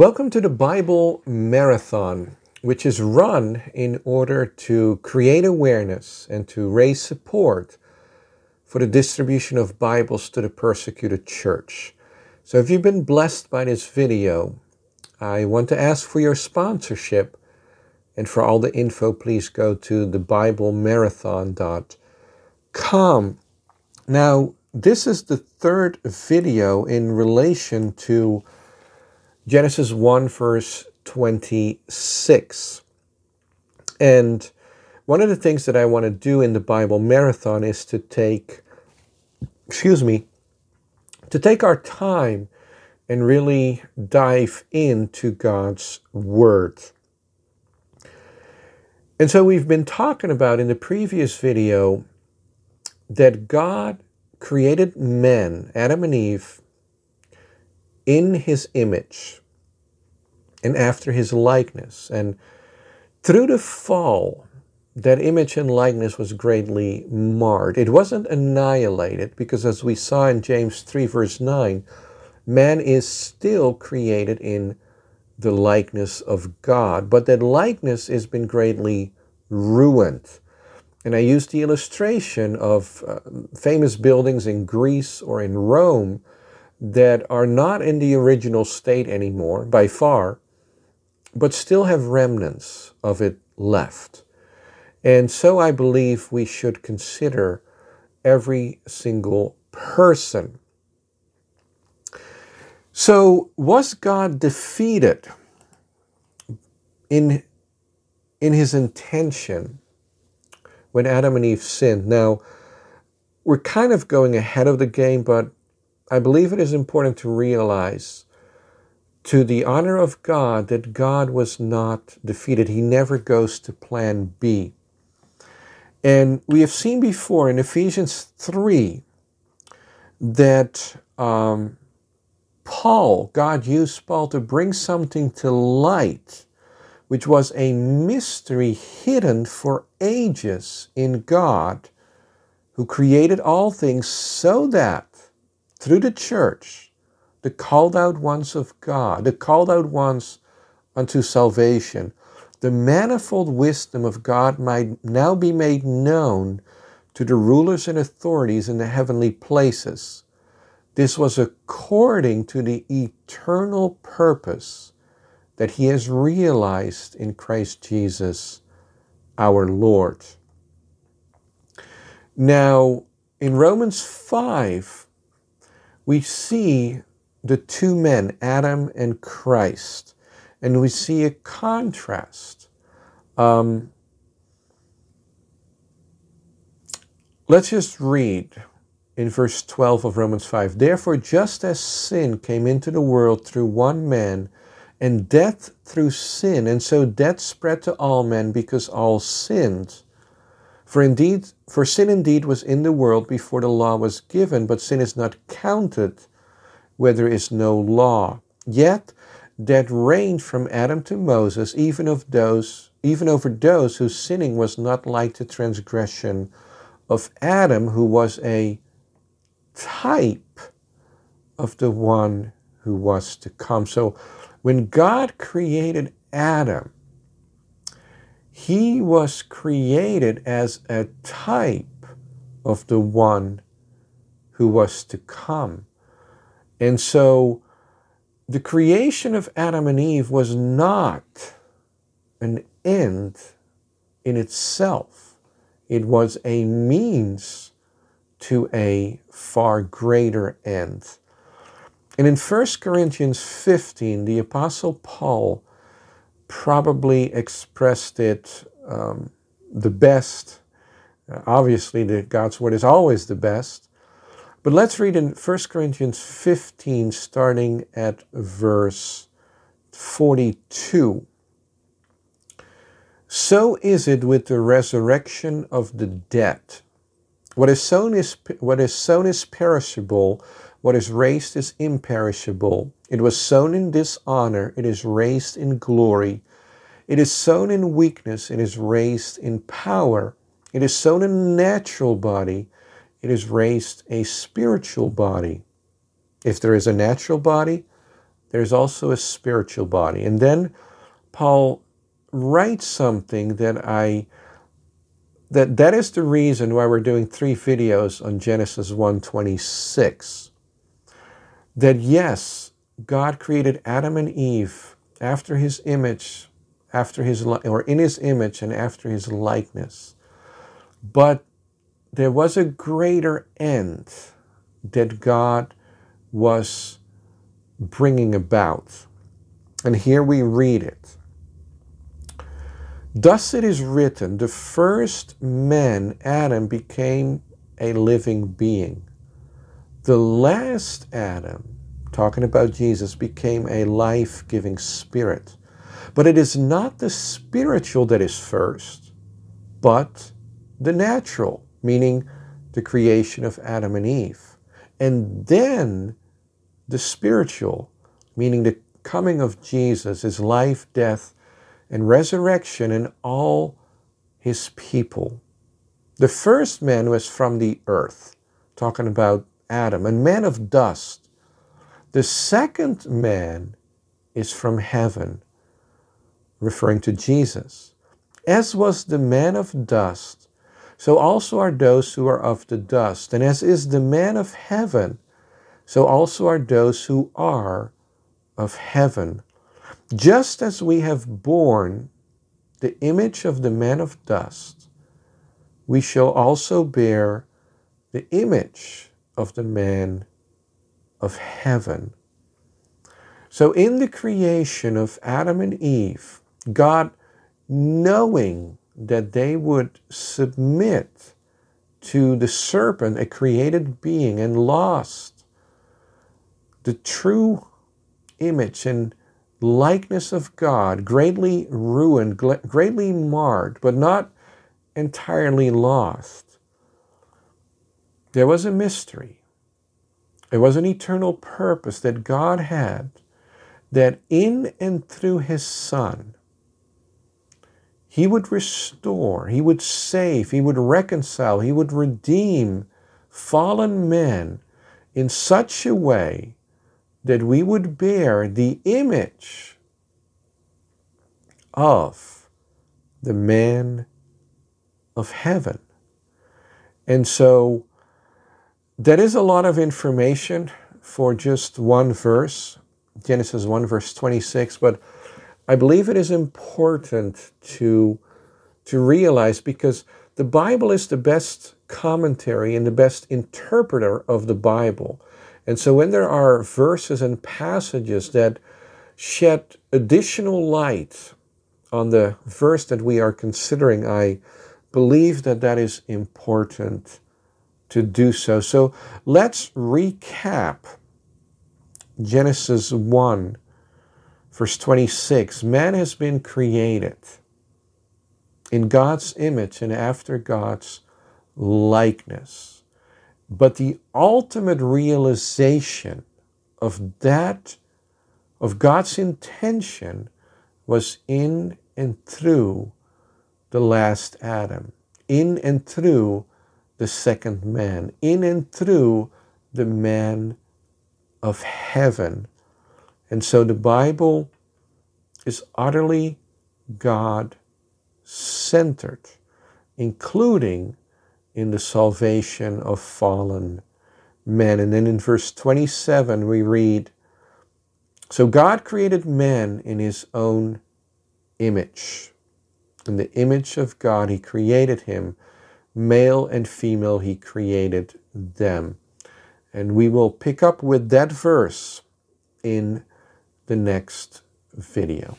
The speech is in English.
Welcome to the Bible Marathon, which is run in order to create awareness and to raise support for the distribution of Bibles to the persecuted church. So, if you've been blessed by this video, I want to ask for your sponsorship. And for all the info, please go to thebiblemarathon.com. Now, this is the third video in relation to Genesis 1, verse 26. And one of the things that I want to do in the Bible marathon is to take, excuse me, to take our time and really dive into God's Word. And so we've been talking about in the previous video that God created men, Adam and Eve, in his image and after his likeness. And through the fall, that image and likeness was greatly marred. It wasn't annihilated because, as we saw in James 3, verse 9, man is still created in the likeness of God, but that likeness has been greatly ruined. And I used the illustration of uh, famous buildings in Greece or in Rome that are not in the original state anymore by far, but still have remnants of it left. And so I believe we should consider every single person. So, was God defeated in, in his intention when Adam and Eve sinned? Now, we're kind of going ahead of the game, but I believe it is important to realize to the honor of God that God was not defeated. He never goes to plan B. And we have seen before in Ephesians 3 that um, Paul, God used Paul to bring something to light, which was a mystery hidden for ages in God, who created all things so that through the church, the called out ones of God, the called out ones unto salvation, the manifold wisdom of God might now be made known to the rulers and authorities in the heavenly places. This was according to the eternal purpose that He has realized in Christ Jesus our Lord. Now, in Romans 5, we see the two men, Adam and Christ, and we see a contrast. Um, let's just read in verse 12 of Romans 5. Therefore, just as sin came into the world through one man, and death through sin, and so death spread to all men because all sinned. For indeed, for sin indeed was in the world before the law was given, but sin is not counted where there is no law. Yet that reigned from Adam to Moses, even of those, even over those whose sinning was not like the transgression of Adam, who was a type of the one who was to come. So when God created Adam, he was created as a type of the one who was to come. And so the creation of Adam and Eve was not an end in itself, it was a means to a far greater end. And in 1 Corinthians 15, the Apostle Paul probably expressed it um, the best. Obviously, the, God's word is always the best. But let's read in 1 Corinthians 15, starting at verse 42. So is it with the resurrection of the dead. What is sown is, what is sown is perishable, what is raised is imperishable. It was sown in dishonor, it is raised in glory. It is sown in weakness, it is raised in power. It is sown in a natural body, it is raised a spiritual body. If there is a natural body, there's also a spiritual body. And then Paul writes something that I that that is the reason why we're doing three videos on Genesis 1:26. That yes, God created Adam and Eve after his image, after his or in his image and after his likeness. But there was a greater end that God was bringing about. And here we read it. Thus it is written, the first man, Adam, became a living being. The last Adam, talking about Jesus, became a life giving spirit. But it is not the spiritual that is first, but the natural, meaning the creation of Adam and Eve. And then the spiritual, meaning the coming of Jesus, his life, death, and resurrection, and all his people. The first man was from the earth, talking about Adam, a man of dust. The second man is from heaven, referring to Jesus. As was the man of dust, so also are those who are of the dust. And as is the man of heaven, so also are those who are of heaven. Just as we have borne the image of the man of dust, we shall also bear the image of the man of heaven. So, in the creation of Adam and Eve, God, knowing that they would submit to the serpent, a created being, and lost the true image and likeness of God, greatly ruined, greatly marred, but not entirely lost. There was a mystery. There was an eternal purpose that God had that in and through His Son, he would restore, He would save, He would reconcile, He would redeem fallen men in such a way that we would bear the image of the man of heaven. And so that is a lot of information for just one verse, Genesis 1, verse 26, but I believe it is important to, to realize because the Bible is the best commentary and the best interpreter of the Bible. And so when there are verses and passages that shed additional light on the verse that we are considering, I believe that that is important to do so. So let's recap Genesis 1 Verse 26 Man has been created in God's image and after God's likeness. But the ultimate realization of that, of God's intention, was in and through the last Adam, in and through the second man, in and through the man of heaven and so the Bible is utterly God centered, including in the salvation of fallen men. And then in verse 27, we read So God created man in his own image. In the image of God, he created him. Male and female, he created them. And we will pick up with that verse in the next video.